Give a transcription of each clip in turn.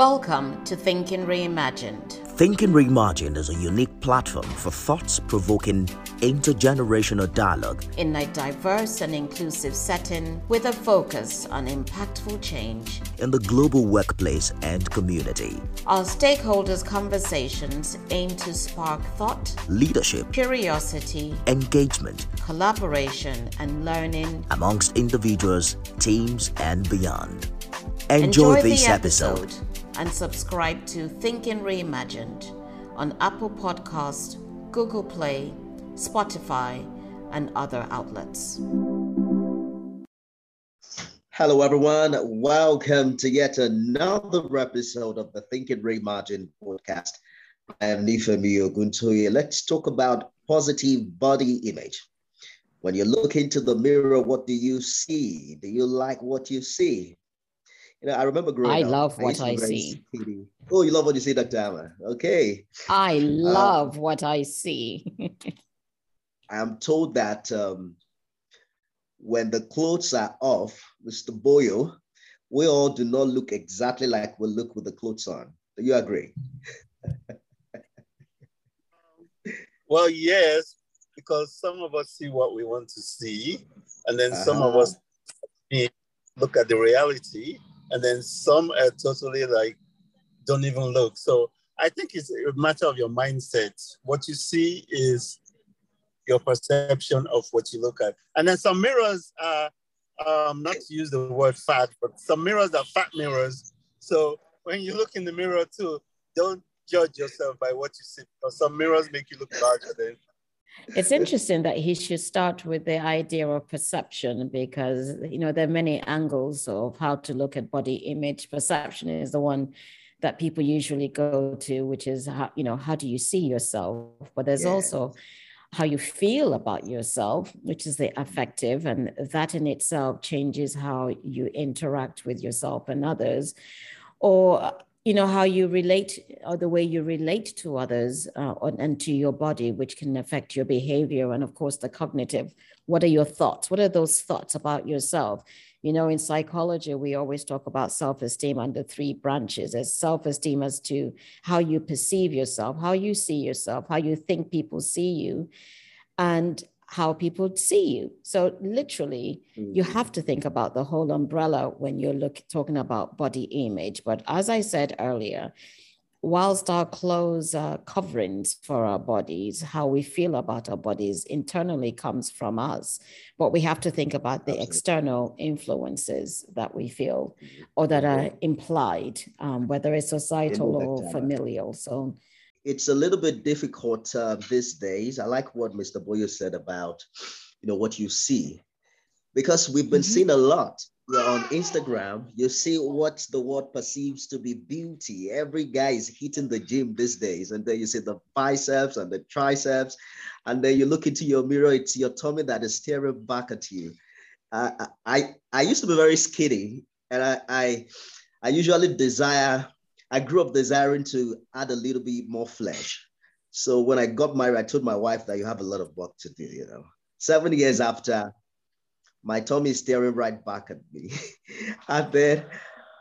Welcome to Thinking Reimagined. Thinking Reimagined is a unique platform for thoughts provoking intergenerational dialogue in a diverse and inclusive setting with a focus on impactful change in the global workplace and community. Our stakeholders' conversations aim to spark thought, leadership, curiosity, engagement, collaboration, and learning amongst individuals, teams, and beyond. Enjoy, Enjoy this episode. episode and subscribe to Thinking Reimagined on Apple Podcast, Google Play, Spotify, and other outlets. Hello, everyone. Welcome to yet another episode of the Thinking Reimagined podcast. I am Nifemi Oguntoye. Let's talk about positive body image. When you look into the mirror, what do you see? Do you like what you see? You know, I remember growing up. I up. love what I, I see. Oh, you love what you see, Dr. Amma. Okay. I um, love um, what I see. I'm told that um, when the clothes are off, Mr. Boyo, we all do not look exactly like we look with the clothes on. Do you agree? well, yes, because some of us see what we want to see, and then uh-huh. some of uh-huh. us look at the reality and then some are totally like don't even look. So I think it's a matter of your mindset. What you see is your perception of what you look at. And then some mirrors are, um, not to use the word fat, but some mirrors are fat mirrors. So when you look in the mirror too, don't judge yourself by what you see. Because some mirrors make you look larger than it's interesting that he should start with the idea of perception because you know there are many angles of how to look at body image. Perception is the one that people usually go to which is how you know how do you see yourself? But there's also how you feel about yourself which is the affective and that in itself changes how you interact with yourself and others. Or you know how you relate or the way you relate to others uh, and to your body which can affect your behavior and of course the cognitive. What are your thoughts? What are those thoughts about yourself? You know in psychology we always talk about self-esteem under three branches. As self-esteem as to how you perceive yourself how you see yourself how you think people see you and how people see you. So literally, mm-hmm. you have to think about the whole umbrella when you're look, talking about body image. But as I said earlier, whilst our clothes are coverings for our bodies, how we feel about our bodies internally comes from us. But we have to think about the Absolutely. external influences that we feel mm-hmm. or that are implied, um, whether it's societal or familial. So it's a little bit difficult uh, these days. I like what Mr. Boyo said about, you know, what you see, because we've been mm-hmm. seeing a lot We're on Instagram. You see what the world perceives to be beauty. Every guy is hitting the gym these days, and then you see the biceps and the triceps, and then you look into your mirror. It's your tummy that is staring back at you. Uh, I I used to be very skinny, and I I, I usually desire I grew up desiring to add a little bit more flesh. So when I got married, I told my wife that you have a lot of work to do, you know. Seven years after, my tummy is staring right back at me. and then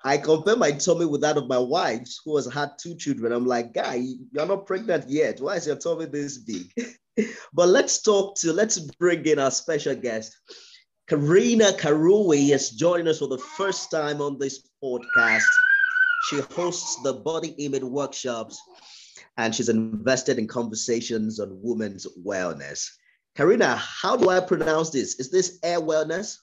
I compare my tummy with that of my wife's, who has had two children. I'm like, guy, you're not pregnant yet. Why is your tummy this big? but let's talk to, let's bring in our special guest. Karina Karui is joining us for the first time on this podcast. She hosts the body image workshops and she's invested in conversations on women's wellness. Karina, how do I pronounce this? Is this air wellness?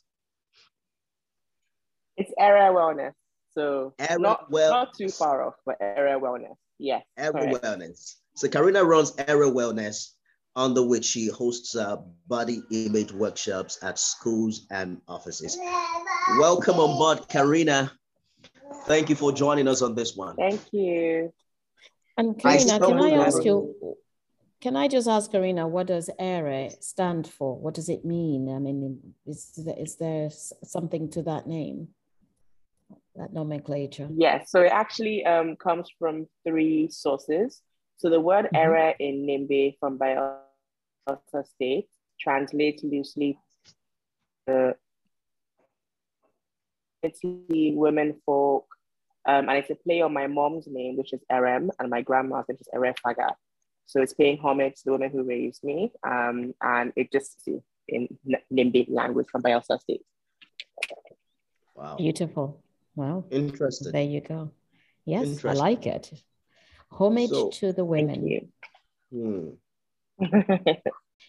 It's area wellness. So area not, well- not too far off, but area wellness. Yes. Area wellness. So Karina runs area wellness, under which she hosts uh, body image workshops at schools and offices. Welcome on board, Karina. Thank you for joining us on this one. Thank you. And Karina, can I ask you, can I just ask Karina, what does ERE stand for? What does it mean? I mean, is, is there something to that name, that nomenclature? Yes, so it actually um, comes from three sources. So the word mm-hmm. ERE in Nembe from Bayelsa State translates loosely to women folk, Um, and it's a play on my mom's name, which is Erem, and my grandma's, which is Erefaga. So it's paying homage to the woman who raised me. Um, and it just in Nembe language from Bayelsa State. Wow. Beautiful. Wow. Interesting. There you go. Yes, I like it. Homage so, to the women. You. Hmm.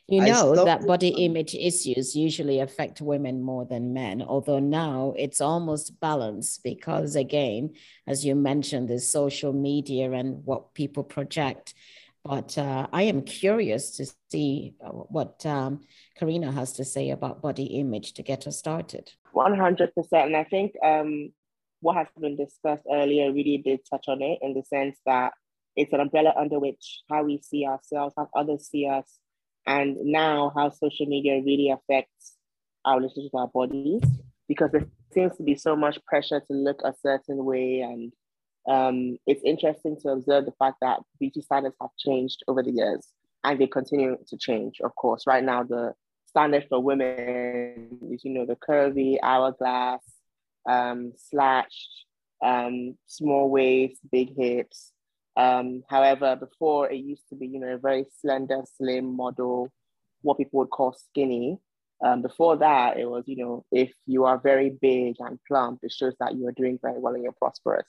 you know that body image issues usually affect women more than men, although now it's almost balanced because, again, as you mentioned, there's social media and what people project. But uh, I am curious to see uh, what um, Karina has to say about body image to get us started. 100%. And I think um, what has been discussed earlier really did touch on it in the sense that it's an umbrella under which how we see ourselves, how others see us, and now how social media really affects our relationship with our bodies because there seems to be so much pressure to look a certain way and um, it's interesting to observe the fact that beauty standards have changed over the years and they continue to change, of course. Right now, the standard for women is, you know, the curvy, hourglass, um, slashed, um, small waist, big hips. Um, however, before it used to be, you know, a very slender, slim model, what people would call skinny. Um, before that, it was, you know, if you are very big and plump, it shows that you are doing very well and you're prosperous.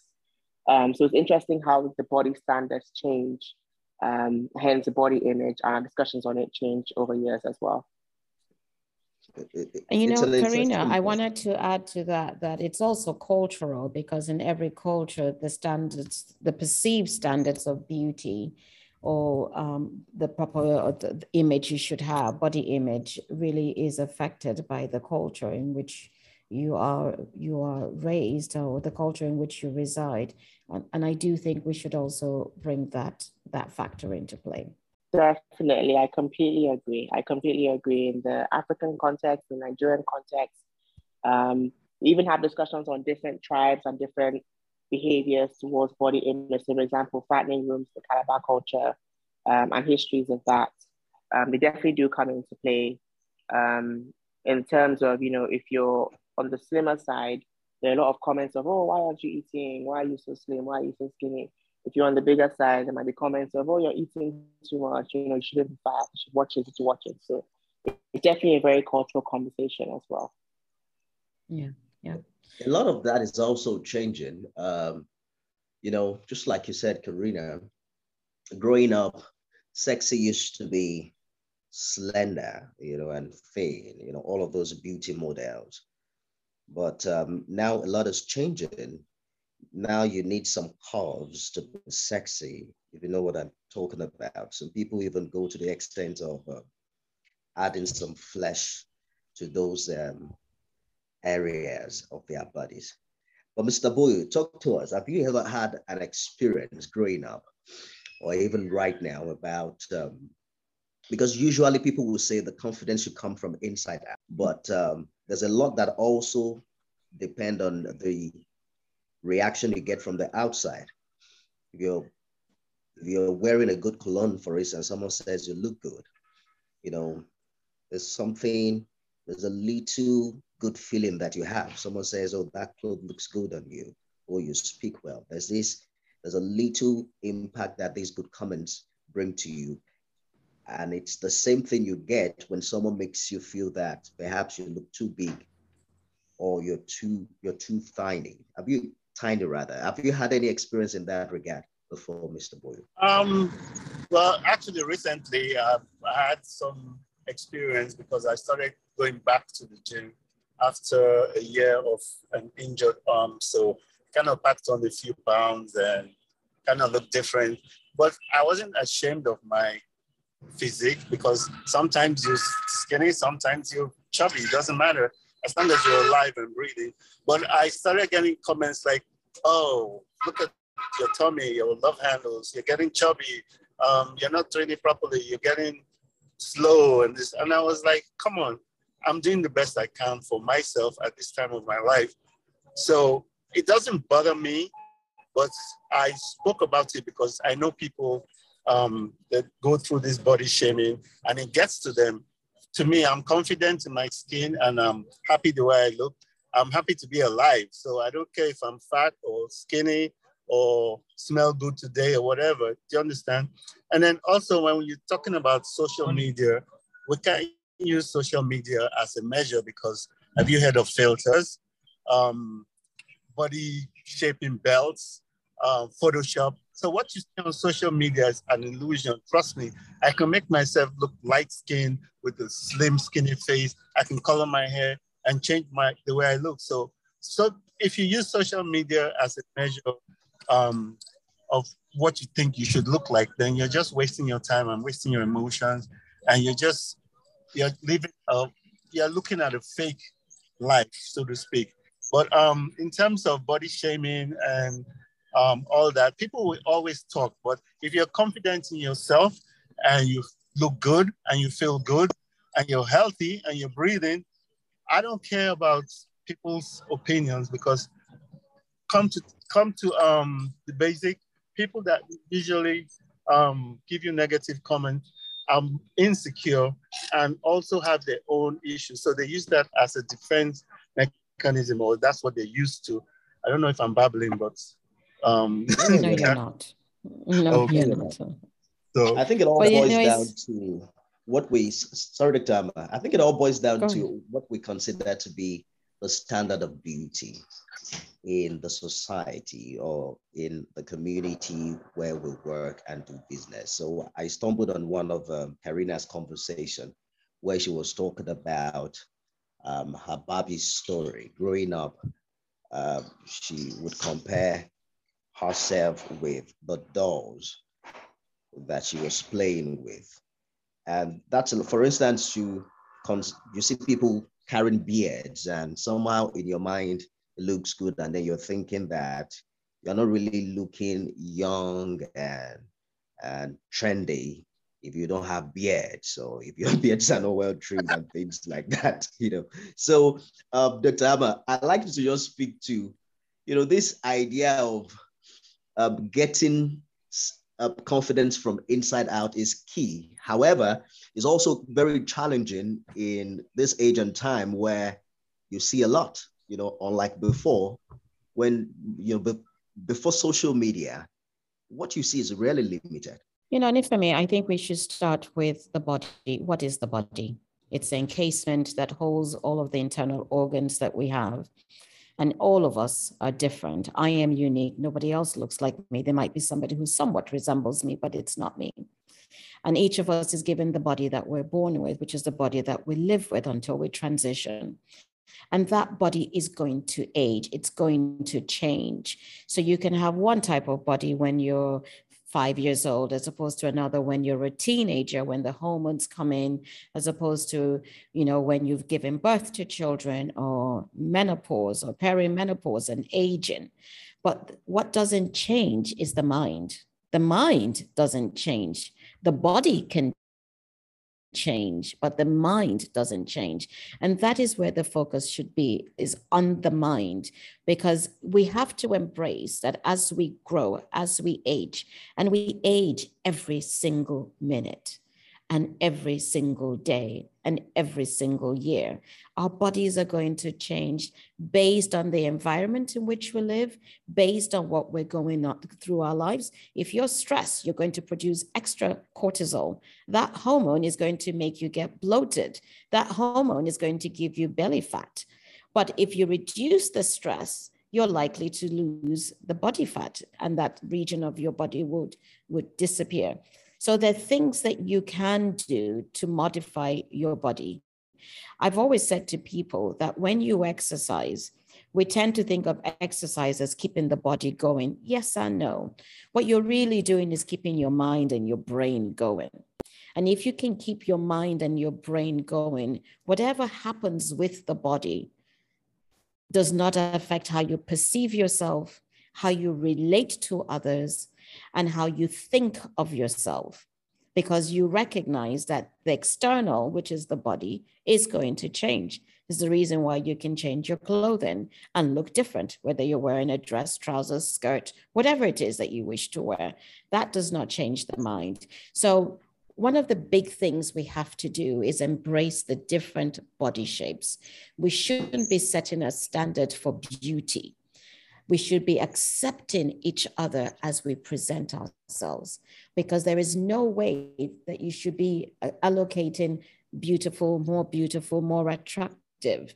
Um, so it's interesting how the body standards change, um, hence the body image and discussions on it change over years as well. And you know, Karina, I wanted to add to that that it's also cultural because in every culture, the standards, the perceived standards of beauty or um, the proper or the image you should have, body image, really is affected by the culture in which you are you are raised or the culture in which you reside. And, and I do think we should also bring that that factor into play. Definitely, I completely agree. I completely agree. In the African context, the Nigerian context, um, we even have discussions on different tribes and different behaviors towards body image. So, for example, fattening rooms, the Calabar culture, um, and histories of that. Um, they definitely do come into play um, in terms of, you know, if you're on the slimmer side, there are a lot of comments of, oh, why aren't you eating? Why are you so slim? Why are you so skinny? If you're on the bigger side, there might be comments of, oh, you're eating too much. You know, you shouldn't be fat. You should watch it. You should watch it. So it's definitely a very cultural conversation as well. Yeah, yeah. A lot of that is also changing. Um, you know, just like you said, Karina, growing up, sexy used to be slender, you know, and thin, you know, all of those beauty models. But um, now a lot is changing. Now you need some curves to be sexy, if you know what I'm talking about. Some people even go to the extent of uh, adding some flesh to those um, areas of their bodies. But Mr. Boyo, talk to us. Have you ever had an experience growing up or even right now about um, because usually people will say the confidence should come from inside out, but um, there's a lot that also depend on the reaction you get from the outside. If you're if you're wearing a good cologne, for instance, someone says you look good, you know, there's something, there's a little good feeling that you have. Someone says, oh, that clothes looks good on you, or you speak well. There's this, there's a little impact that these good comments bring to you. And it's the same thing you get when someone makes you feel that perhaps you look too big or you're too you're too tiny. Have you tiny rather? Have you had any experience in that regard before, Mr. Boyo? Um, well, actually, recently uh, I had some experience because I started going back to the gym after a year of an injured arm. So kind of packed on a few pounds and kind of looked different. But I wasn't ashamed of my physique because sometimes you're skinny, sometimes you're chubby. It doesn't matter as long as you're alive and breathing. But I started getting comments like, oh, look at your tummy, your love handles, you're getting chubby, um, you're not training properly, you're getting slow and this. And I was like, come on, I'm doing the best I can for myself at this time of my life. So it doesn't bother me, but I spoke about it because I know people um, that go through this body shaming and it gets to them to me, I'm confident in my skin and I'm happy the way I look. I'm happy to be alive. So I don't care if I'm fat or skinny or smell good today or whatever. Do you understand? And then also when you're talking about social media, we can't use social media as a measure because have you heard of filters? Um, body shaping belts, uh, Photoshop. So what you see on social media is an illusion. Trust me, I can make myself look light skinned with a slim, skinny face. I can color my hair and change my the way I look. So, so if you use social media as a measure um, of what you think you should look like, then you're just wasting your time and wasting your emotions, and you're just you're living a you're looking at a fake life, so to speak. But um, in terms of body shaming and um, all that, people will always talk. But if you're confident in yourself and you look good and you feel good and you're healthy and you're breathing, I don't care about people's opinions because come to come to um, the basic people that usually um, give you negative comments are insecure and also have their own issues. So they use that as a defense mechanism, or that's what they're used to. I don't know if I'm babbling, but um, no, you're not. No, okay. you're not. So I think it all boils down to what we. Sorry, Dr. I think it all boils down Go to ahead. what we consider to be the standard of beauty in the society or in the community where we work and do business. So I stumbled on one of um, Karina's conversation where she was talking about um, her Barbie story. Growing up, uh, she would compare herself with the dolls that she was playing with. And that's, for instance, you, you see people carrying beards and somehow in your mind, it looks good. And then you're thinking that you're not really looking young and, and trendy if you don't have beards or if your beards are not well trimmed and things like that, you know. So, um, Dr. Ama, I'd like to just speak to, you know, this idea of um, getting uh, confidence from inside out is key. However, it's also very challenging in this age and time where you see a lot, you know, unlike before, when, you know, be, before social media, what you see is really limited. You know, and for me, I think we should start with the body. What is the body? It's the encasement that holds all of the internal organs that we have. And all of us are different. I am unique. Nobody else looks like me. There might be somebody who somewhat resembles me, but it's not me. And each of us is given the body that we're born with, which is the body that we live with until we transition. And that body is going to age, it's going to change. So you can have one type of body when you're five years old as opposed to another when you're a teenager when the hormones come in as opposed to you know when you've given birth to children or menopause or perimenopause and aging. But what doesn't change is the mind. The mind doesn't change. The body can change but the mind doesn't change. And that is where the focus should be is on the mind because we have to embrace that as we grow as we age and we age every single minute and every single day and every single year. Our bodies are going to change based on the environment in which we live, based on what we're going on through our lives. If you're stressed, you're going to produce extra cortisol. That hormone is going to make you get bloated. That hormone is going to give you belly fat. But if you reduce the stress, you're likely to lose the body fat and that region of your body would, would disappear. So there are things that you can do to modify your body. I've always said to people that when you exercise, we tend to think of exercise as keeping the body going. Yes and no. What you're really doing is keeping your mind and your brain going. And if you can keep your mind and your brain going, whatever happens with the body does not affect how you perceive yourself, how you relate to others, and how you think of yourself because you recognize that the external, which is the body, is going to change. Is the reason why you can change your clothing and look different, whether you're wearing a dress, trousers, skirt, whatever it is that you wish to wear. That does not change the mind. So one of the big things we have to do is embrace the different body shapes. We shouldn't be setting a standard for beauty. We should be accepting each other as we present ourselves because there is no way that you should be uh, allocating beautiful, more beautiful, more attractive.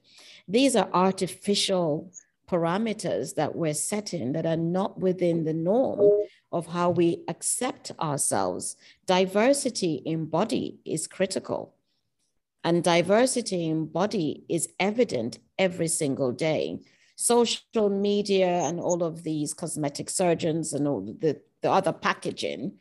These are artificial parameters that we're setting that are not within the norm of how we accept ourselves. Diversity in body is critical. And diversity in body is evident every single day. Social media and all of these cosmetic surgeons and all the, the other packaging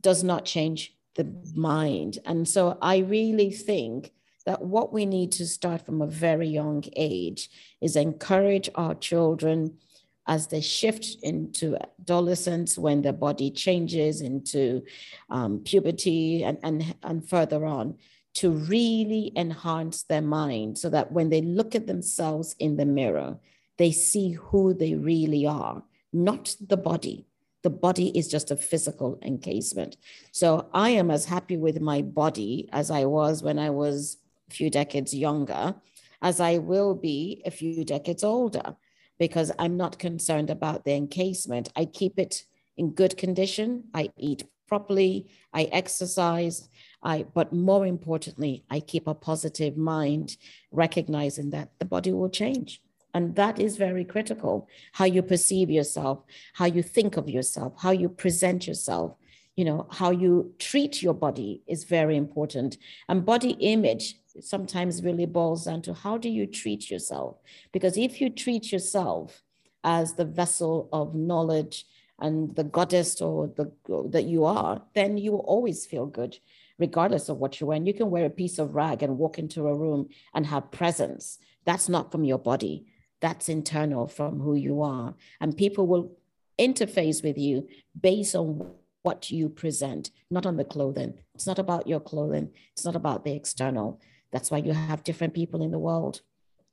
does not change the mind. And so I really think that what we need to start from a very young age is encourage our children as they shift into adolescence when their body changes into um, puberty and, and, and further on to really enhance their mind so that when they look at themselves in the mirror, they see who they really are, not the body. The body is just a physical encasement. So I am as happy with my body as I was when I was a few decades younger, as I will be a few decades older because I'm not concerned about the encasement. I keep it in good condition. I eat properly. I exercise. I, but more importantly, I keep a positive mind, recognizing that the body will change. And that is very critical. How you perceive yourself, how you think of yourself, how you present yourself, you know, how you treat your body is very important. And body image sometimes really boils down to how do you treat yourself? Because if you treat yourself as the vessel of knowledge and the goddess or the that you are, then you will always feel good, regardless of what you wear. And you can wear a piece of rag and walk into a room and have presence. That's not from your body. That's internal from who you are. And people will interface with you based on what you present, not on the clothing. It's not about your clothing. It's not about the external. That's why you have different people in the world.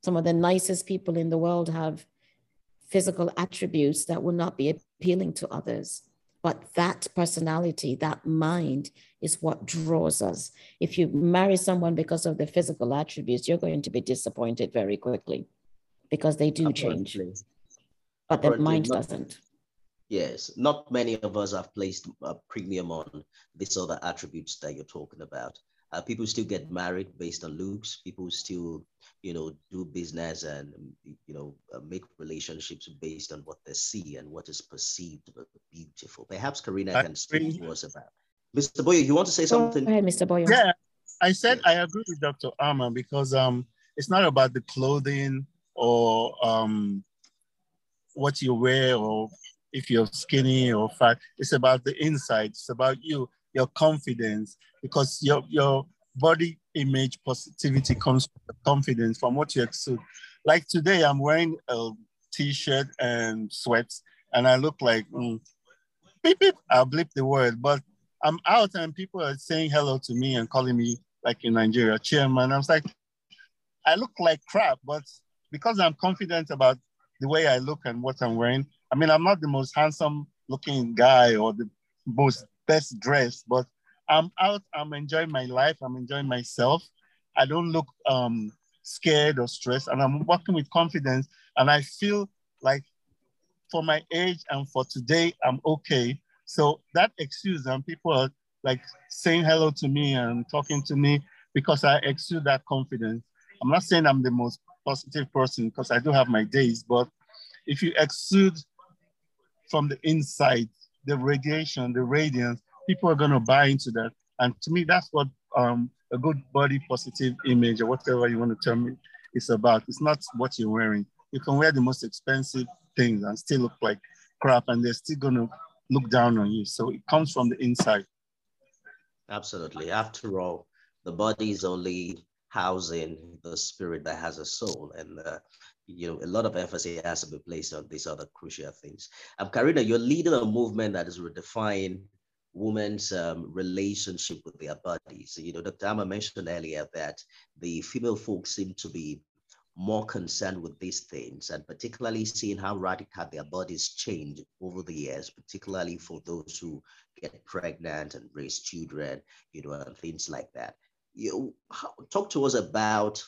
Some of the nicest people in the world have physical attributes that will not be appealing to others. But that personality, that mind is what draws us. If you marry someone because of the physical attributes, you're going to be disappointed very quickly because they do Apparently. change. But the mind not, doesn't. Yes, not many of us have placed a premium on these other attributes that you're talking about. Uh, people still get married based on looks. People still, you know, do business and you know uh, make relationships based on what they see and what is perceived as beautiful. Perhaps Karina I can speak to us about. Mr. Boyo, you want to say something? Go ahead, Mr. Boyo. Yeah, I said I agree with Dr. Ama because um, it's not about the clothing or um, what you wear or if you're skinny or fat. It's about the inside. It's about you your confidence, because your, your body image positivity comes from confidence from what you exude. Like today, I'm wearing a t-shirt and sweats, and I look like, mm, beep, beep, I'll blip the word, but I'm out and people are saying hello to me and calling me, like in Nigeria, chairman. I was like, I look like crap, but because I'm confident about the way I look and what I'm wearing, I mean, I'm not the most handsome looking guy or the most best dressed, but I'm out, I'm enjoying my life, I'm enjoying myself. I don't look um, scared or stressed, and I'm walking with confidence. And I feel like for my age and for today, I'm okay. So that excuse, and people are like saying hello to me and talking to me because I exude that confidence. I'm not saying I'm the most positive person because I do have my days, but if you exude from the inside, the radiation, the radiance, people are going to buy into that. And to me, that's what um, a good body positive image or whatever you want to tell me is about. It's not what you're wearing. You can wear the most expensive things and still look like crap, and they're still going to look down on you. So it comes from the inside. Absolutely. After all, the body is only housing the spirit that has a soul. And uh, you know, a lot of emphasis has to be placed on these other crucial things. Um, Karina, you're leading a movement that is redefining women's um, relationship with their bodies. You know, Dr. Ama mentioned earlier that the female folks seem to be more concerned with these things and particularly seeing how radical their bodies change over the years, particularly for those who get pregnant and raise children, you know, and things like that. You talk to us about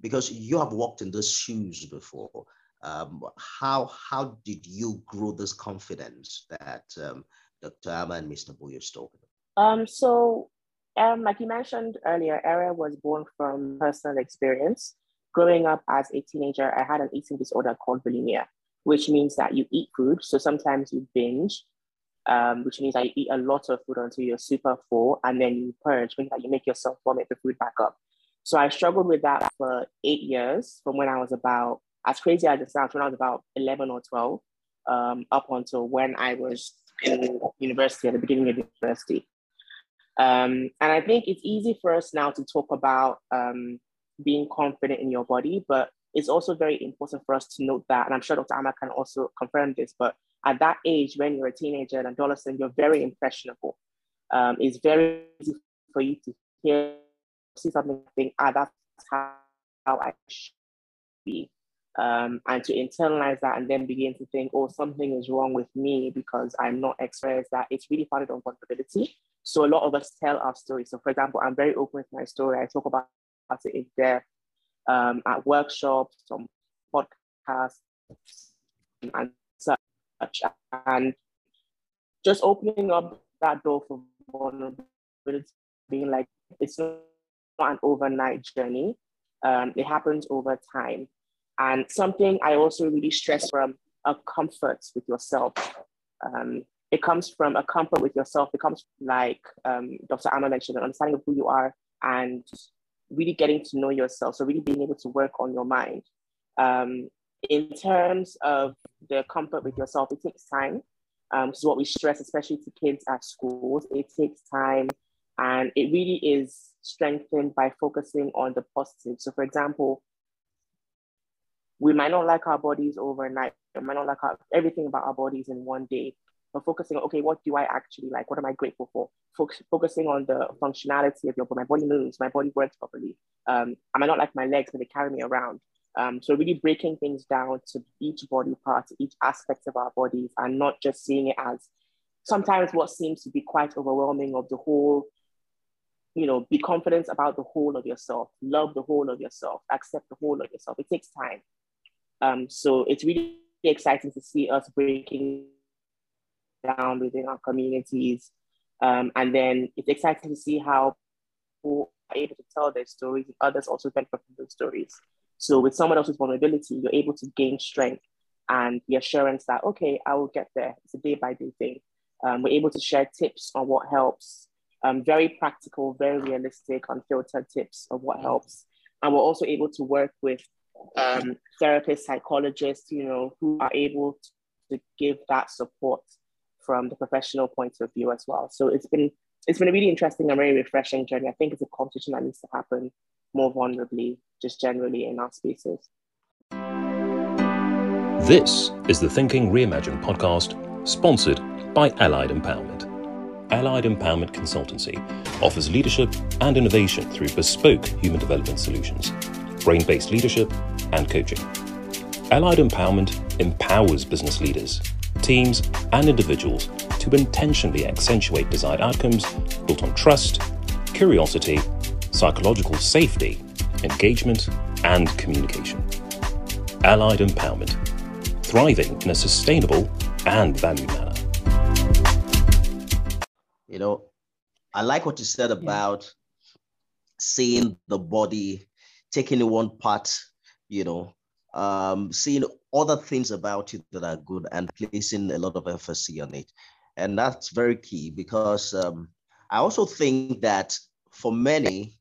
because you have walked in those shoes before. Um, how how did you grow this confidence that um, Dr. Ama and Mr. Boyo spoke about? Um, so, um, like you mentioned earlier, Era was born from personal experience. Growing up as a teenager, I had an eating disorder called bulimia, which means that you eat food. So sometimes you binge, um, which means that you eat a lot of food until you're super full, and then you purge, meaning that you make yourself vomit the food back up. So I struggled with that for eight years from when I was about, as crazy as it sounds, when I was about 11 or 12, um, up until when I was in university, at the beginning of university. Um, and I think it's easy for us now to talk about um, being confident in your body, but it's also very important for us to note that, and I'm sure Dr. Ama can also confirm this, but at that age, when you're a teenager and adolescent, you're very impressionable. Um, it's very easy for you to hear, see something, think, ah, that's how, I should be. Um, and to internalize that and then begin to think, oh, something is wrong with me because I'm not expressed that it's really founded on vulnerability. So a lot of us tell our story. So for example, I'm very open with my story. I talk about it in depth um, at workshops, on podcasts, and such. And just opening up that door for vulnerability, being like, it's not an overnight journey. Um, it happens over time. And something I also really stress from a comfort with yourself. Um, it comes from a comfort with yourself. It comes like um, Dr. Ama mentioned, an understanding of who you are and really getting to know yourself. So really being able to work on your mind. Um, in terms of the comfort with yourself, it takes time. Um, so what we stress, especially to kids at schools, it takes time and it really is strengthened by focusing on the positive. So for example, we might not like our bodies overnight. We might not like our, everything about our bodies in one day, but focusing on, okay, what do I actually like? What am I grateful for? Focus, focusing on the functionality of your body. My body moves, my body works properly. Um, I might not like my legs, but they carry me around. Um, so really breaking things down to each body part, each aspect of our bodies, and not just seeing it as sometimes what seems to be quite overwhelming of the whole, you know, be confident about the whole of yourself, love the whole of yourself, accept the whole of yourself. It takes time. Um, so it's really exciting to see us breaking down within our communities. Um, and then it's exciting to see how people are able to tell their stories and others also benefit from those stories. So with someone else's vulnerability, you're able to gain strength and the assurance that, okay, I will get there. It's a day by day thing. Um, we're able to share tips on what helps, um, very practical, very realistic, unfiltered tips of what helps. And we're also able to work with um, therapists, psychologists, you know, who are able to give that support from the professional point of view as well. So it's been it's been a really interesting and very refreshing journey. I think it's a competition that needs to happen more vulnerably, just generally in our spaces. This is the Thinking Reimagined podcast, sponsored by Allied Empowerment. Allied Empowerment Consultancy offers leadership and innovation through bespoke human development solutions, brain based leadership, and coaching. Allied Empowerment empowers business leaders teams, and individuals to intentionally accentuate desired outcomes built on trust, curiosity, psychological safety, engagement, and communication. Allied empowerment, thriving in a sustainable and valued manner. You know, I like what you said about yeah. seeing the body, taking one part, you know, um, seeing other things about you that are good and placing a lot of emphasis on it. And that's very key because um, I also think that for many,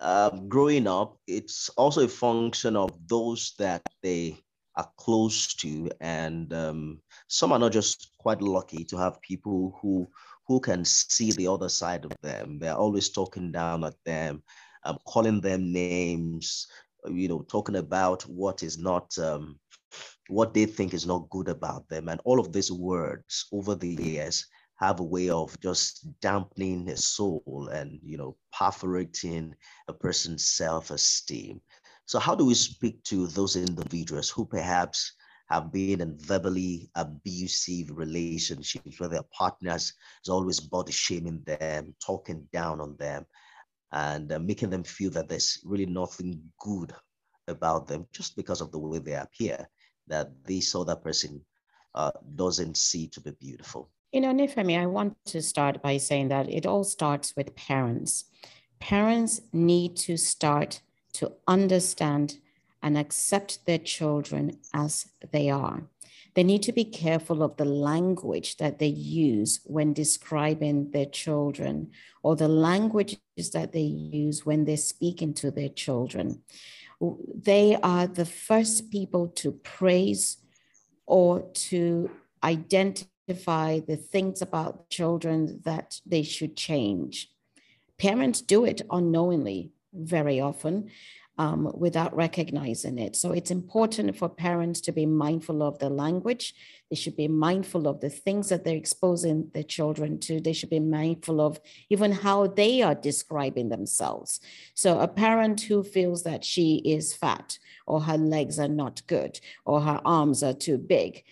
um, growing up, it's also a function of those that they are close to. And um, some are not just quite lucky to have people who who can see the other side of them. They're always talking down at them, um, calling them names, you know, talking about what is not um, what they think is not good about them. And all of these words over the years have a way of just dampening his soul and, you know, perforating a person's self-esteem. So how do we speak to those individuals who perhaps have been in verbally abusive relationships where their partners is always body shaming them, talking down on them, and uh, making them feel that there's really nothing good about them just because of the way they appear, that this other person uh, doesn't see to be beautiful. You know, Nifemi, I want to start by saying that it all starts with parents. Parents need to start to understand and accept their children as they are. They need to be careful of the language that they use when describing their children or the languages that they use when they're speaking to their children. They are the first people to praise or to identify the things about children that they should change. Parents do it unknowingly very often um, without recognizing it. So it's important for parents to be mindful of the language. They should be mindful of the things that they're exposing their children to. They should be mindful of even how they are describing themselves. So a parent who feels that she is fat or her legs are not good or her arms are too big,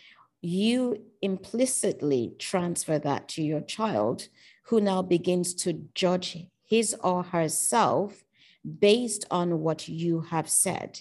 you implicitly transfer that to your child who now begins to judge his or herself based on what you have said.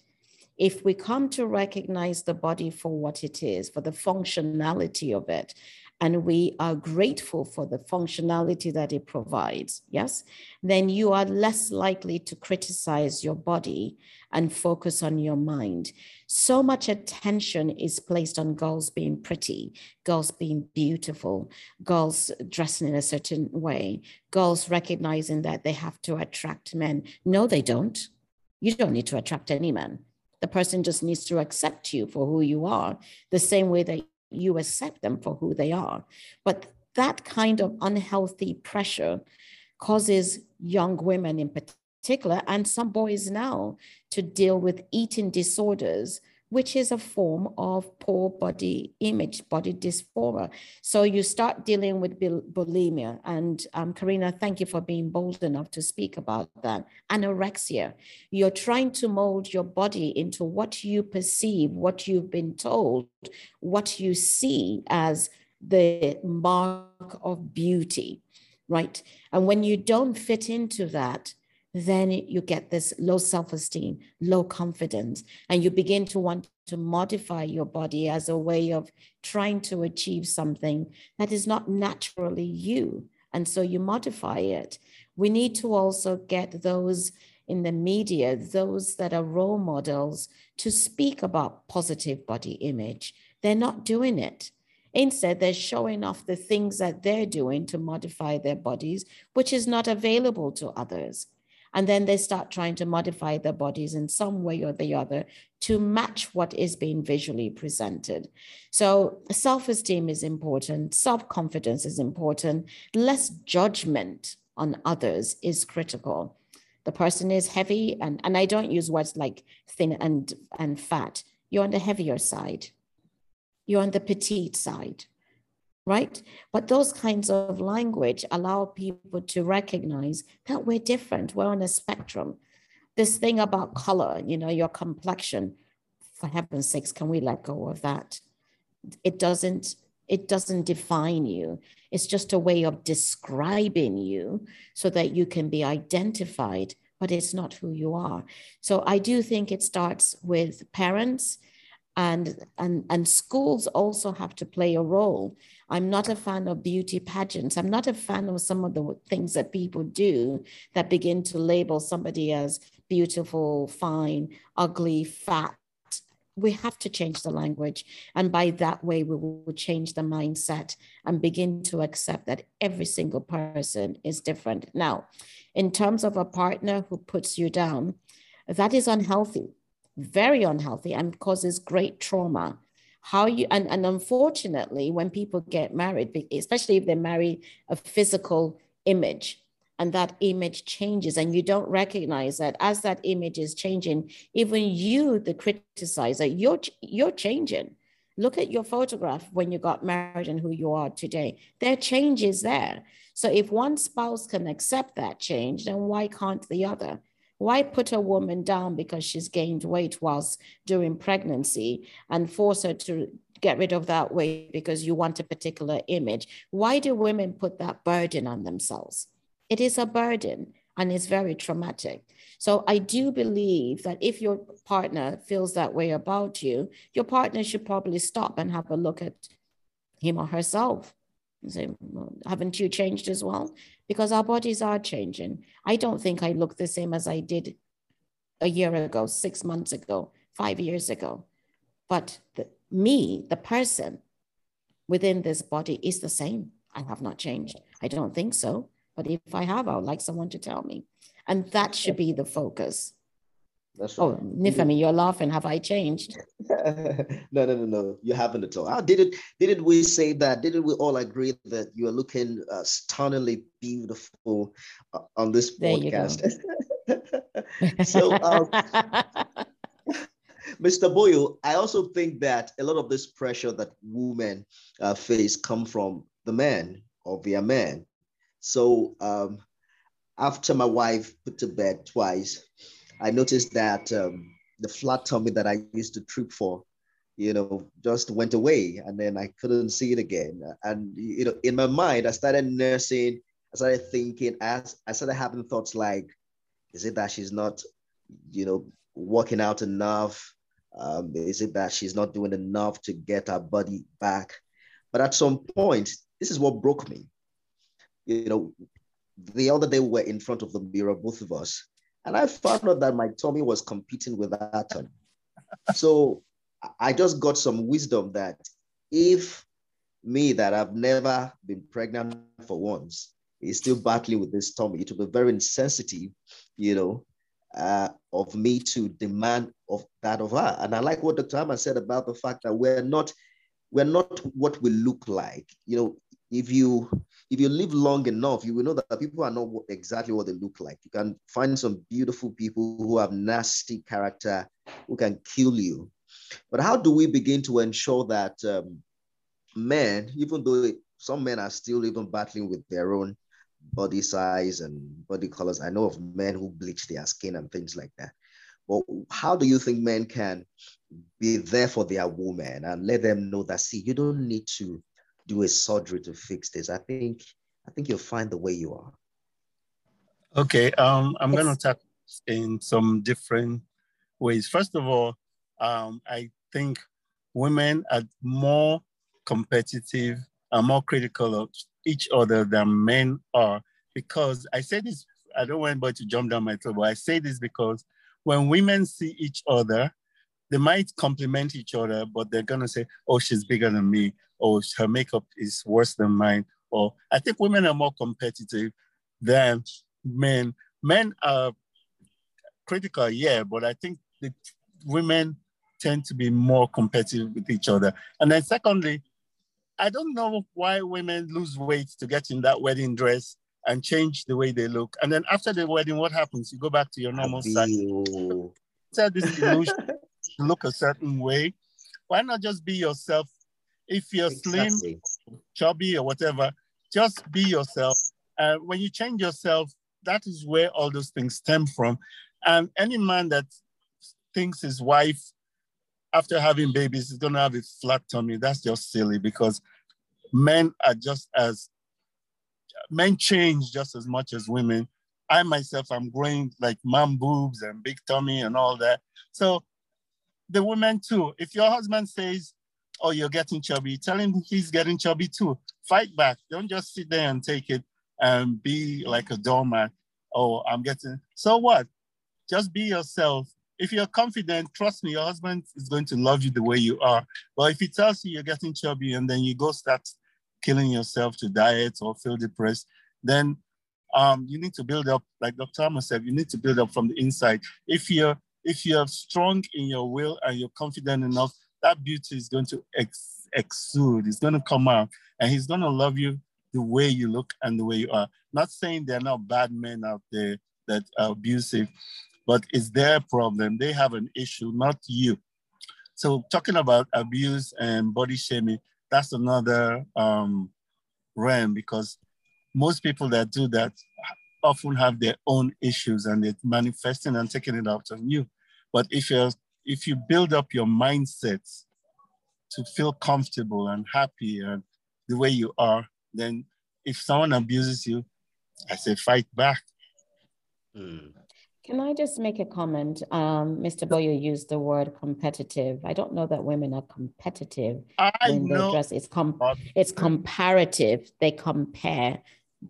If we come to recognize the body for what it is, for the functionality of it, and we are grateful for the functionality that it provides, yes, then you are less likely to criticize your body and focus on your mind. So much attention is placed on girls being pretty, girls being beautiful, girls dressing in a certain way, girls recognizing that they have to attract men. No, they don't. You don't need to attract any man. The person just needs to accept you for who you are, the same way that you accept them for who they are. But that kind of unhealthy pressure causes young women in particular, and some boys now, to deal with eating disorders which is a form of poor body image, body dysphoria. So you start dealing with bulimia. And um, Karina, thank you for being bold enough to speak about that. Anorexia. You're trying to mold your body into what you perceive, what you've been told, what you see as the mark of beauty, right? And when you don't fit into that, then you get this low self esteem, low confidence, and you begin to want to modify your body as a way of trying to achieve something that is not naturally you. And so you modify it. We need to also get those in the media, those that are role models, to speak about positive body image. They're not doing it. Instead, they're showing off the things that they're doing to modify their bodies, which is not available to others. And then they start trying to modify their bodies in some way or the other to match what is being visually presented. So self esteem is important, self confidence is important, less judgment on others is critical. The person is heavy, and, and I don't use words like thin and, and fat. You're on the heavier side, you're on the petite side right? But those kinds of language allow people to recognize that we're different, we're on a spectrum. This thing about color, you know, your complexion, for heaven's sakes, can we let go of that? It doesn't it doesn't define you. It's just a way of describing you so that you can be identified, but it's not who you are. So I do think it starts with parents and and and schools also have to play a role i'm not a fan of beauty pageants. I'm not a fan of some of the things that people do that begin to label somebody as beautiful fine ugly fat. We have to change the language. And by that way we will change the mindset and begin to accept that every single person is different. Now in terms of a partner who puts you down that is unhealthy very unhealthy and causes great trauma how you and, and unfortunately when people get married especially if they marry a physical image and that image changes and you don't recognize that as that image is changing even you the criticizer you're you're changing. Look at your photograph when you got married and who you are today. There changes there. So if one spouse can accept that change then why can't the other Why put a woman down because she's gained weight whilst during pregnancy and force her to get rid of that weight because you want a particular image? Why do women put that burden on themselves? It is a burden and it's very traumatic. So I do believe that if your partner feels that way about you, your partner should probably stop and have a look at him or herself well, haven't you changed as well? Because our bodies are changing. I don't think I look the same as I did a year ago, six months ago, five years ago. But the, me, the person within this body is the same. I have not changed. I don't think so. But if I have, I would like someone to tell me. And that should be the focus. That's oh, right. Oh, Nifemi, you're laughing. Have I changed? no, no, no, no. You haven't at all. How did it? Didn't we say that? Didn't we all agree that you are looking uh, stunningly beautiful uh, on this podcast? so, um, Mr. Boyo, I also think that a lot of this pressure that women uh, face come from the man or via men. So um, after my wife put to bed twice, I noticed that um, the flat tummy that I used to trip for, you know, just went away and then I couldn't see it again. And, you know, in my mind, I started nursing, I started thinking, as I started having thoughts like, is it that she's not, you know, working out enough? Um, is it that she's not doing enough to get her body back? But at some point, this is what broke me. You know, the other day we were in front of the mirror, both of us, and I found out that my tummy was competing with that tummy. so I just got some wisdom that if me that I've never been pregnant for once is still battling with this tummy, it will be very insensitive, you know, uh, of me to demand of that of her. And I like what Dr. Ama said about the fact that we're not, we're not what we look like. You know, if you if you live long enough, you will know that people are not exactly what they look like. You can find some beautiful people who have nasty character who can kill you. But how do we begin to ensure that um, men, even though some men are still even battling with their own body size and body colors, I know of men who bleach their skin and things like that. But how do you think men can be there for their woman and let them know that, see, you don't need to do a surgery to fix this. I think I think you'll find the way you are. Okay, um, I'm yes. going to talk in some different ways. First of all, um, I think women are more competitive and more critical of each other than men are. Because I say this, I don't want anybody to jump down my throat, but I say this because when women see each other, they might compliment each other, but they're gonna say, "Oh, she's bigger than me," or "Her makeup is worse than mine." Or I think women are more competitive than men. Men are critical, yeah, but I think the women tend to be more competitive with each other. And then secondly, I don't know why women lose weight to get in that wedding dress and change the way they look. And then after the wedding, what happens? You go back to your normal size. This illusion look a certain way. Why not just be yourself? If you're exactly. slim, chubby, or whatever, just be yourself. And when you change yourself, that is where all those things stem from. And any man that thinks his wife, after having babies, is going to have a flat tummy, that's just silly because men are just as, men change just as much as women. I myself, I'm growing like man boobs and big tummy and all that. So the women too. If your husband says, oh, you're getting chubby, tell him he's getting chubby too. Fight back. Don't just sit there and take it and be like a doormat. Oh, I'm getting, so what? Just be yourself. If you're confident, trust me, your husband is going to love you the way you are. But if he tells you you're getting chubby and then you go start killing yourself to diet or feel depressed, then um, you need to build up, like Dr. Ama said, you need to build up from the inside. If you're if you're strong in your will and you're confident enough, that beauty is going to ex- exude. It's going to come out, and he's going to love you the way you look and the way you are. Not saying there are not bad men out there that are abusive, but it's their problem. They have an issue, not you. So talking about abuse and body shaming, that's another um, realm because most people that do that often have their own issues and they're manifesting and taking it out on you. But if you if you build up your mindset to feel comfortable and happy and the way you are, then if someone abuses you, I say fight back. Mm. Can I just make a comment? Um, Mr. Boyo used the word competitive. I don't know that women are competitive I when know. they dress. It's com- it's comparative. They compare.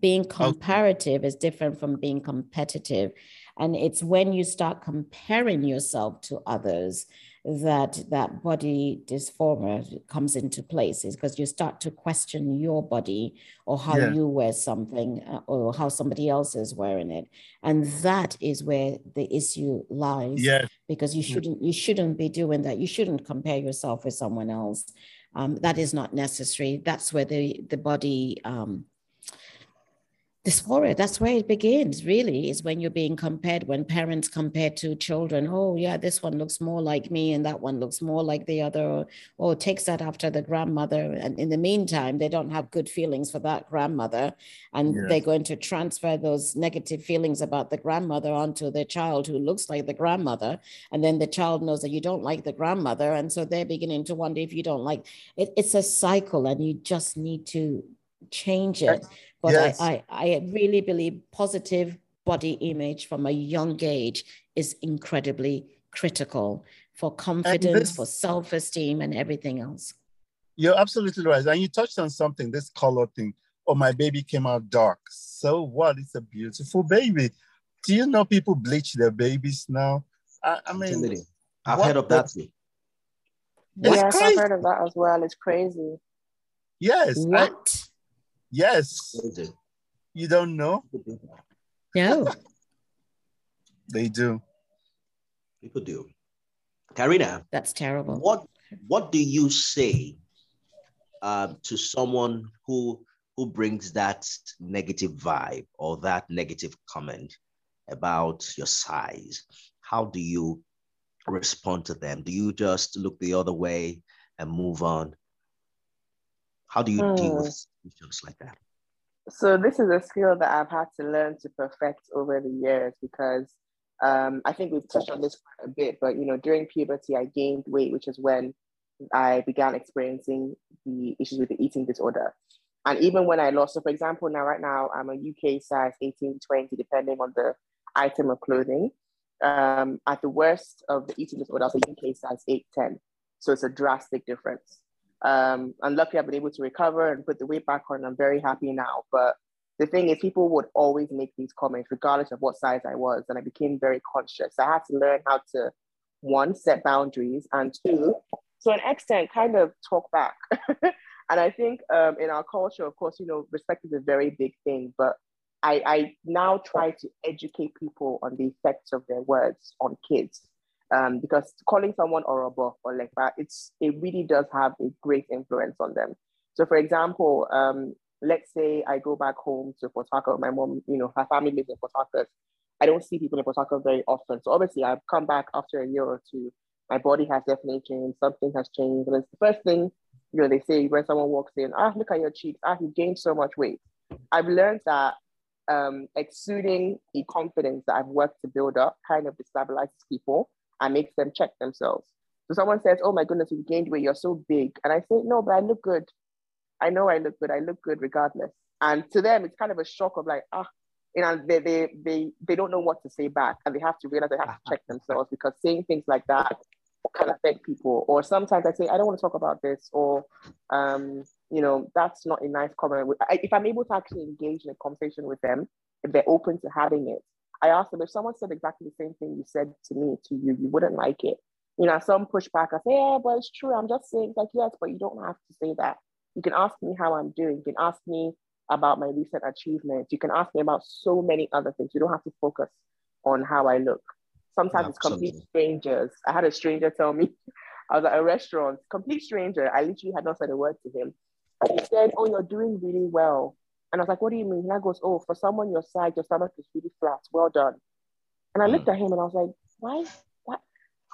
Being comparative okay. is different from being competitive. And it's when you start comparing yourself to others that that body dysphoria comes into place. Is because you start to question your body or how yeah. you wear something uh, or how somebody else is wearing it. And that is where the issue lies yeah. because you shouldn't you shouldn't be doing that. You shouldn't compare yourself with someone else. Um, that is not necessary. That's where the the body um, dysphoria that's where it begins really is when you're being compared when parents compare to children oh yeah this one looks more like me and that one looks more like the other or, oh, or takes that after the grandmother and in the meantime they don't have good feelings for that grandmother and yes. they're going to transfer those negative feelings about the grandmother onto the child who looks like the grandmother and then the child knows that you don't like the grandmother and so they're beginning to wonder if you don't like it, it's a cycle and you just need to change it but yes. I, I, I really believe positive body image from a young age is incredibly critical for confidence, this, for self esteem, and everything else. You're absolutely right. And you touched on something this color thing. Oh, my baby came out dark. So what? It's a beautiful baby. Do you know people bleach their babies now? I, I mean, I've heard of that too. Yes, I've heard of that as well. It's crazy. Yes. What? I, Yes. You don't know? No. they do. People do. Karina. That's terrible. What what do you say uh, to someone who who brings that negative vibe or that negative comment about your size? How do you respond to them? Do you just look the other way and move on? How do you mm. deal with situations like that? So this is a skill that I've had to learn to perfect over the years because um, I think we've touched on this quite a bit, but you know, during puberty, I gained weight, which is when I began experiencing the issues with the eating disorder. And even when I lost, so for example, now right now I'm a UK size 18, 20, depending on the item of clothing. Um, at the worst of the eating disorder, I was a UK size 8, 10. So it's a drastic difference. Um, I'm lucky I've been able to recover and put the weight back on. I'm very happy now. But the thing is, people would always make these comments, regardless of what size I was. And I became very conscious. I had to learn how to, one, set boundaries, and two, to an extent, kind of talk back. and I think um, in our culture, of course, you know, respect is a very big thing. But I, I now try to educate people on the effects of their words on kids um, because calling someone Orobo or like that, it's it really does have a great influence on them. So, for example, um, let's say I go back home to Port Harcourt. My mom, you know, her family lives in Port Harcourt. I don't see people in Port Harcourt very often. So obviously, I've come back after a year or two. My body has definitely changed. Something has changed. And it's the first thing you know they say when someone walks in. Ah, look at your cheeks. Ah, you gained so much weight. I've learned that um, exuding the confidence that I've worked to build up kind of destabilizes people and makes them check themselves. So someone says, Oh my goodness, you gained weight, you're so big. And I say, No, but I look good. I know I look good. I look good regardless. And to them, it's kind of a shock of like, ah, you know, they, they, they, they don't know what to say back and they have to realize they have to check themselves because saying things like that can affect people. Or sometimes I say, I don't want to talk about this, or, um, you know, that's not a nice comment. If I'm able to actually engage in a conversation with them, if they're open to having it, I asked them if someone said exactly the same thing you said to me to you, you wouldn't like it. You know, some pushback. I say, yeah, but it's true. I'm just saying, like, yes, but you don't have to say that. You can ask me how I'm doing. You can ask me about my recent achievements. You can ask me about so many other things. You don't have to focus on how I look. Sometimes it's complete strangers. I had a stranger tell me, I was at a restaurant, complete stranger. I literally had not said a word to him. And he said, Oh, you're doing really well. And I was like, what do you mean? And I goes, oh, for someone your size, your stomach is really flat. Well done. And I looked mm. at him and I was like, why? What?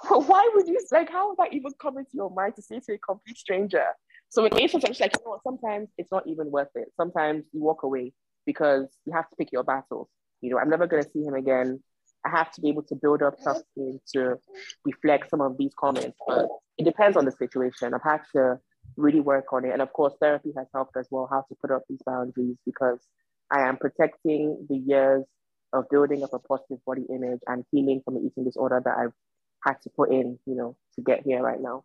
Why would you like? How would that even come into your mind to say to a complete stranger? So in instance, I'm just like, you know, what? sometimes it's not even worth it. Sometimes you walk away because you have to pick your battles. You know, I'm never going to see him again. I have to be able to build up skin to reflect some of these comments. But it depends on the situation. I've had to really work on it. And of course, therapy has helped as well how to put up these boundaries because I am protecting the years of building up a positive body image and healing from the eating disorder that I've had to put in, you know, to get here right now.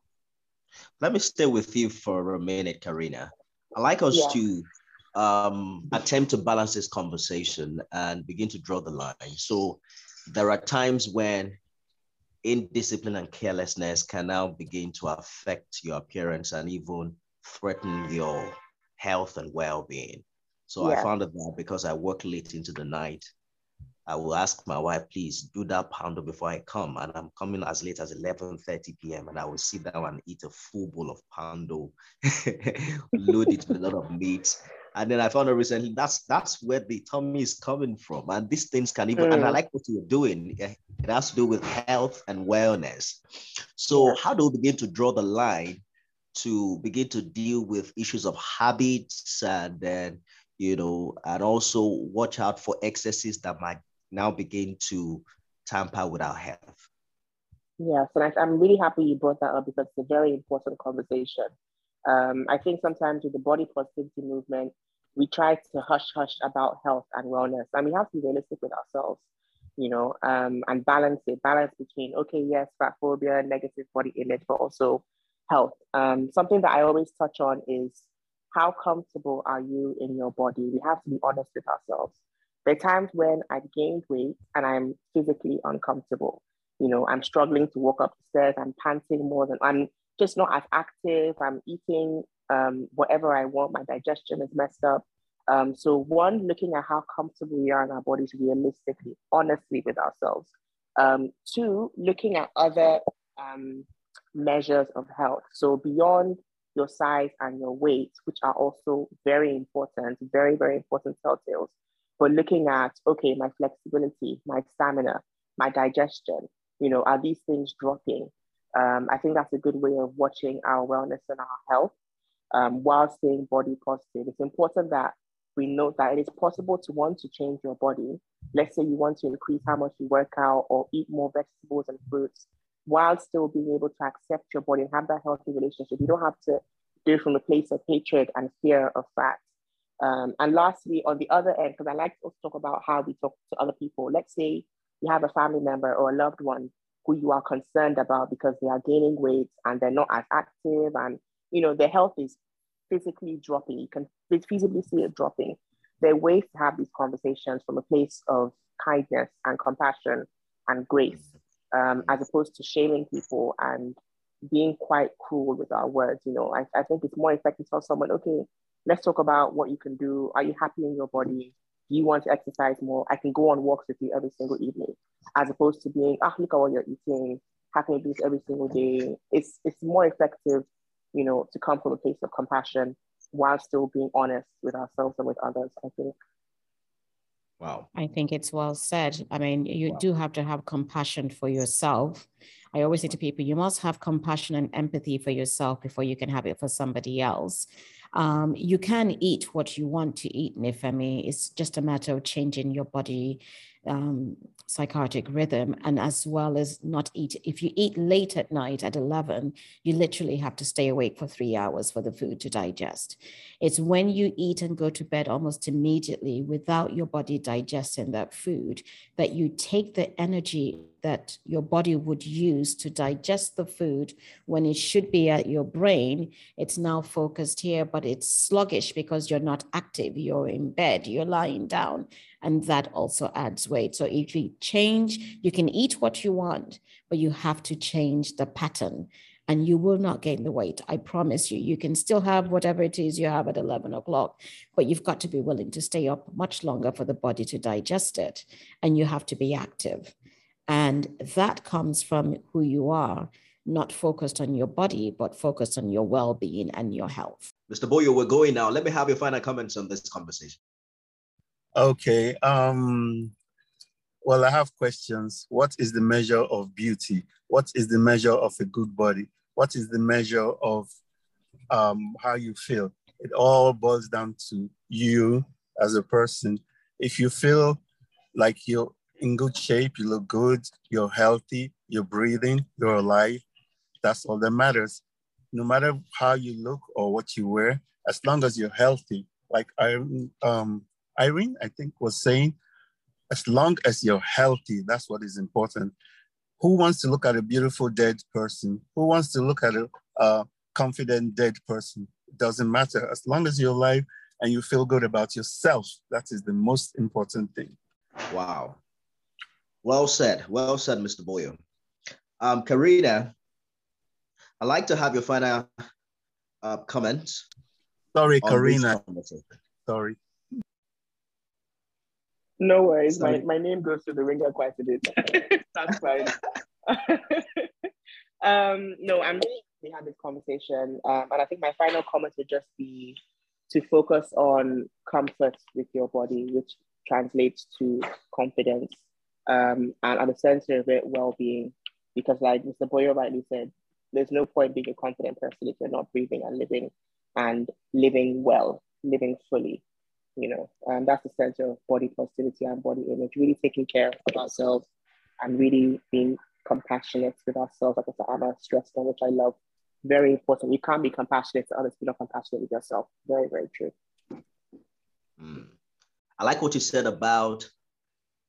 Let me stay with you for a minute, Karina. I like us yeah. to um, attempt to balance this conversation and begin to draw the line. So there are times when indiscipline and carelessness can now begin to affect your appearance and even threaten your health and well-being. So yeah. I found that because I work late into the night, I will ask my wife, please do that poundo before I come. And I'm coming as late as 11.30 p.m. and I will sit down and eat a full bowl of poundo, load it with a lot of meat. And then I found out recently that's that's where the tummy is coming from. And these things can even, mm. and I mm. like what you're doing. It has to do with health and wellness. So how do we begin to draw the line to begin to deal with issues of habits and then you know, and also watch out for excesses that might now begin to tamper with our health. Yes, and I, am really happy you brought that up because it's a very important conversation. Um, I think sometimes with the body positivity movement, we try to hush hush about health and wellness, and we have to be realistic with ourselves, you know, um, and balance it. Balance between okay, yes, fat phobia, negative body image, but also health. Um, something that I always touch on is how comfortable are you in your body? We have to be honest with ourselves. There are times when I've gained weight and I'm physically uncomfortable. You know, I'm struggling to walk up the stairs. I'm panting more than I'm just not as active. I'm eating um, whatever I want. My digestion is messed up. Um, so one, looking at how comfortable we are in our bodies realistically, honestly with ourselves. Um, two, looking at other um, measures of health. So beyond your size and your weight, which are also very important, very, very important telltales but looking at, okay, my flexibility, my stamina, my digestion, you know, are these things dropping? Um, I think that's a good way of watching our wellness and our health um, while staying body positive. It's important that we know that it is possible to want to change your body. Let's say you want to increase how much you work out or eat more vegetables and fruits while still being able to accept your body and have that healthy relationship. You don't have to do it from a place of hatred and fear of fat. Um, and lastly, on the other end, because I like to talk about how we talk to other people. Let's say you have a family member or a loved one who you are concerned about because they are gaining weight and they're not as active and you know their health is physically dropping. You can feasibly see it dropping. There are ways to have these conversations from a place of kindness and compassion and grace, um, as opposed to shaming people and being quite cruel with our words. You know, I, I think it's more effective tell someone, okay, let's talk about what you can do. Are you happy in your body? Do you want to exercise more? I can go on walks with you every single evening, as opposed to being, ah, look at what you're eating. How can you do this every single day? It's it's more effective, you know, to come from a place of compassion while still being honest with ourselves and with others. I think. Wow. I think it's well said. I mean, you wow. do have to have compassion for yourself. I always say to people, you must have compassion and empathy for yourself before you can have it for somebody else. Um, you can eat what you want to eat, Nifemi. It's just a matter of changing your body um, psychotic rhythm and as well as not eat. If you eat late at night at 11, you literally have to stay awake for three hours for the food to digest. It's when you eat and go to bed almost immediately without your body digesting that food that you take the energy that your body would use to digest the food when it should be at your brain. It's now focused here, but it's sluggish because you're not active. You're in bed, you're lying down, and that also adds weight. So if you change, you can eat what you want, but you have to change the pattern and you will not gain the weight. I promise you. You can still have whatever it is you have at 11 o'clock, but you've got to be willing to stay up much longer for the body to digest it. And you have to be active. And that comes from who you are, not focused on your body, but focused on your well being and your health. Mr. Boyo, we're going now. Let me have your final comments on this conversation. Okay. Um, well, I have questions. What is the measure of beauty? What is the measure of a good body? What is the measure of um, how you feel? It all boils down to you as a person. If you feel like you're in good shape, you look good, you're healthy, you're breathing, you're alive. That's all that matters. No matter how you look or what you wear, as long as you're healthy, like Irene, um, Irene, I think was saying, as long as you're healthy, that's what is important. Who wants to look at a beautiful dead person? Who wants to look at a uh, confident dead person? It doesn't matter. As long as you're alive and you feel good about yourself, that is the most important thing. Wow. Well said. Well said, Mr. Boyo. Um, Karina, I'd like to have your final uh, comments. Sorry, Karina. Sorry. No worries. My, my name goes to the ringer quite a bit. That's fine. um, no, I'm really we had this conversation. Um, and I think my final comment would just be to focus on comfort with your body, which translates to confidence. Um, and at the center of it, well-being. Because like Mr. Boyo rightly said, there's no point being a confident person if you're not breathing and living and living well, living fully you know, and that's the center of body positivity and body image, really taking care of ourselves and really being compassionate with ourselves, like Anna stressed on, which I love. Very important. You can't be compassionate to others if you're not compassionate with yourself. Very, very true. Mm. I like what you said about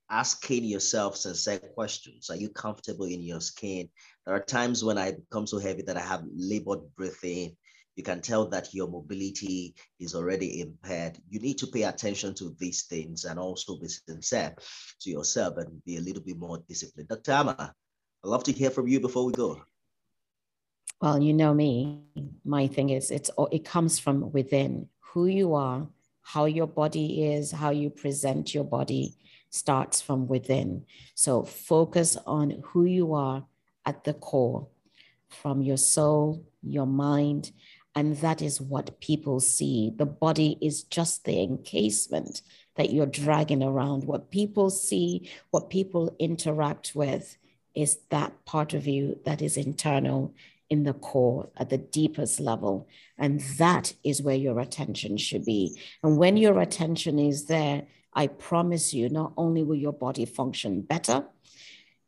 asking yourself sincere questions. Are you comfortable in your skin? There are times when I become so heavy that I have labored breathing you can tell that your mobility is already impaired. You need to pay attention to these things and also be sincere to yourself and be a little bit more disciplined. Dr. Ama, I'd love to hear from you before we go. Well, you know me. My thing is, it's it comes from within. Who you are, how your body is, how you present your body starts from within. So focus on who you are at the core, from your soul, your mind, and that is what people see. The body is just the encasement that you're dragging around. What people see, what people interact with, is that part of you that is internal in the core at the deepest level. And that is where your attention should be. And when your attention is there, I promise you, not only will your body function better,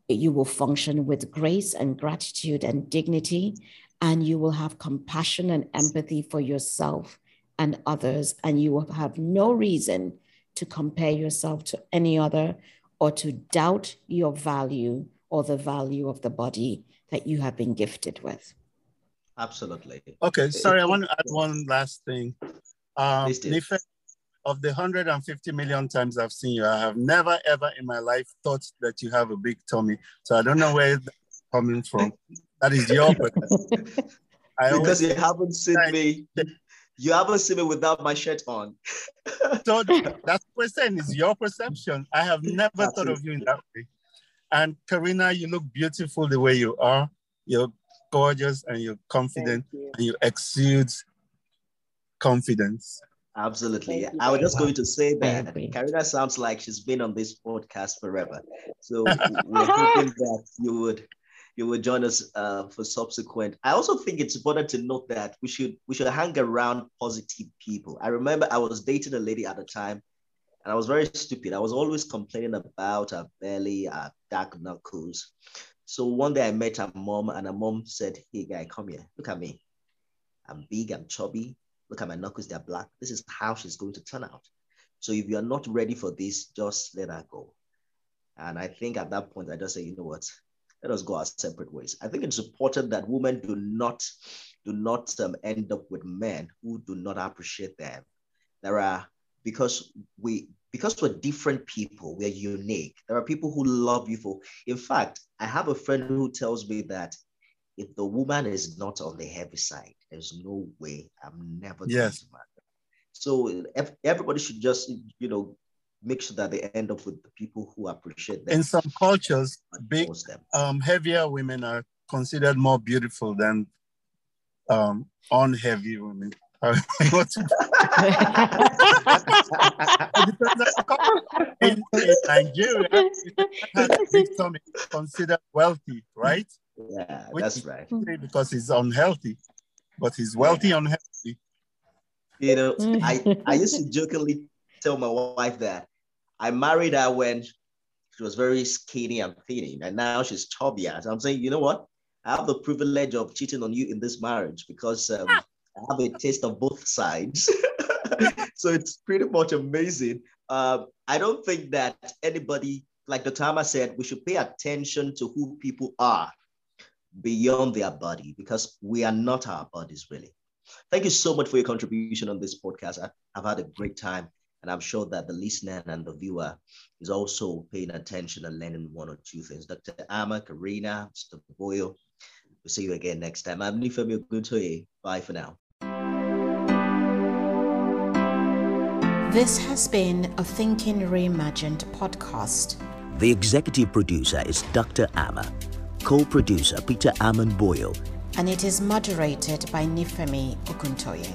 you will function with grace and gratitude and dignity and you will have compassion and empathy for yourself and others, and you will have no reason to compare yourself to any other or to doubt your value or the value of the body that you have been gifted with. Absolutely. Okay, sorry, I want to add one last thing. Um, of the 150 million times I've seen you, I have never ever in my life thought that you have a big tummy. So I don't know where it's coming from. That is your because you haven't seen me. You haven't seen me without my shirt on. so that's what I'm saying is your perception. I have never that's thought it. of you in that way. And Karina, you look beautiful the way you are. You're gorgeous and you're confident you. and you exude confidence. Absolutely. I was just going to say that Karina sounds like she's been on this podcast forever. So we're hoping that you would you will join us uh, for subsequent. I also think it's important to note that we should we should hang around positive people. I remember I was dating a lady at the time, and I was very stupid. I was always complaining about her belly, her dark knuckles. So one day I met her mom, and her mom said, "Hey guy, come here. Look at me. I'm big. I'm chubby. Look at my knuckles. They're black. This is how she's going to turn out. So if you're not ready for this, just let her go." And I think at that point, I just say, you know what? let us go our separate ways. I think it's important that women do not do not um, end up with men who do not appreciate them. There are because we because we're different people, we're unique. There are people who love you for. In fact, I have a friend who tells me that if the woman is not on the heavy side, there's no way I'm never yes. going to marry. So everybody should just you know make sure that they end up with the people who appreciate them. In some cultures, big, um, heavier women are considered more beautiful than um, unheavy women. in, in, Nigeria, tummy considered wealthy, right? Yeah, Which that's right. Because he's unhealthy, but he's wealthy yeah. unhealthy. You know, I, I used to jokingly tell my wife that I married her when She was very skinny and thin, and now she's chubby. As I'm saying, you know what? I have the privilege of cheating on you in this marriage because um, I have a taste of both sides. so it's pretty much amazing. Uh, I don't think that anybody, like the timer said, we should pay attention to who people are beyond their body because we are not our bodies really. Thank you so much for your contribution on this podcast. I, I've had a great time. And I'm sure that the listener and the viewer is also paying attention and learning one or two things. Dr. Ama, Karina, Mr. Boyo, we'll see you again next time. I'm Nifemi Oguntoye. Bye for now. This has been a Thinking Reimagined podcast. The executive producer is Dr. Ama, co producer Peter Amon Boyle, and it is moderated by Nifemi Oguntoye.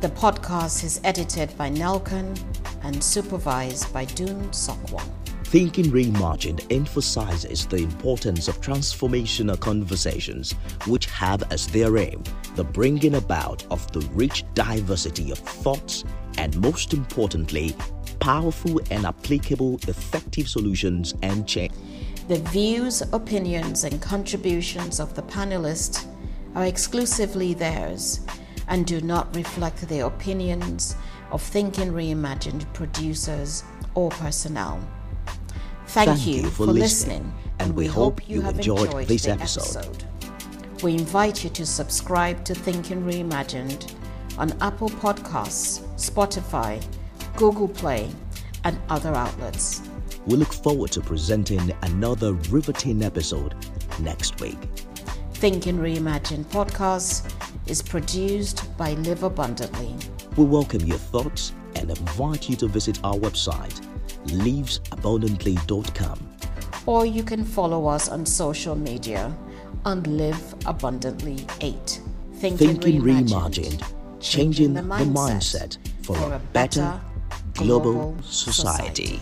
The podcast is edited by Nelkan and supervised by Dun Sokwa. Thinking Reimagined emphasizes the importance of transformational conversations which have as their aim the bringing about of the rich diversity of thoughts and, most importantly, powerful and applicable effective solutions and change. The views, opinions, and contributions of the panelists are exclusively theirs and do not reflect the opinions of Thinking Reimagined producers or personnel. Thank, Thank you, you for, listening, listening, and we hope you have enjoyed enjoyed this the episode. We invite you to subscribe to Thinking Reimagined on Apple Podcasts, Spotify, Google Play, and other outlets. We look forward to presenting another riveting episode next week. Thinking Reimagined podcast is produced by Live Abundantly. We welcome your thoughts and invite you to visit our website, livesabundantly.com. Or you can follow us on social media on Live Abundantly 8. Thinking Reimagined, changing the mindset for a better global society.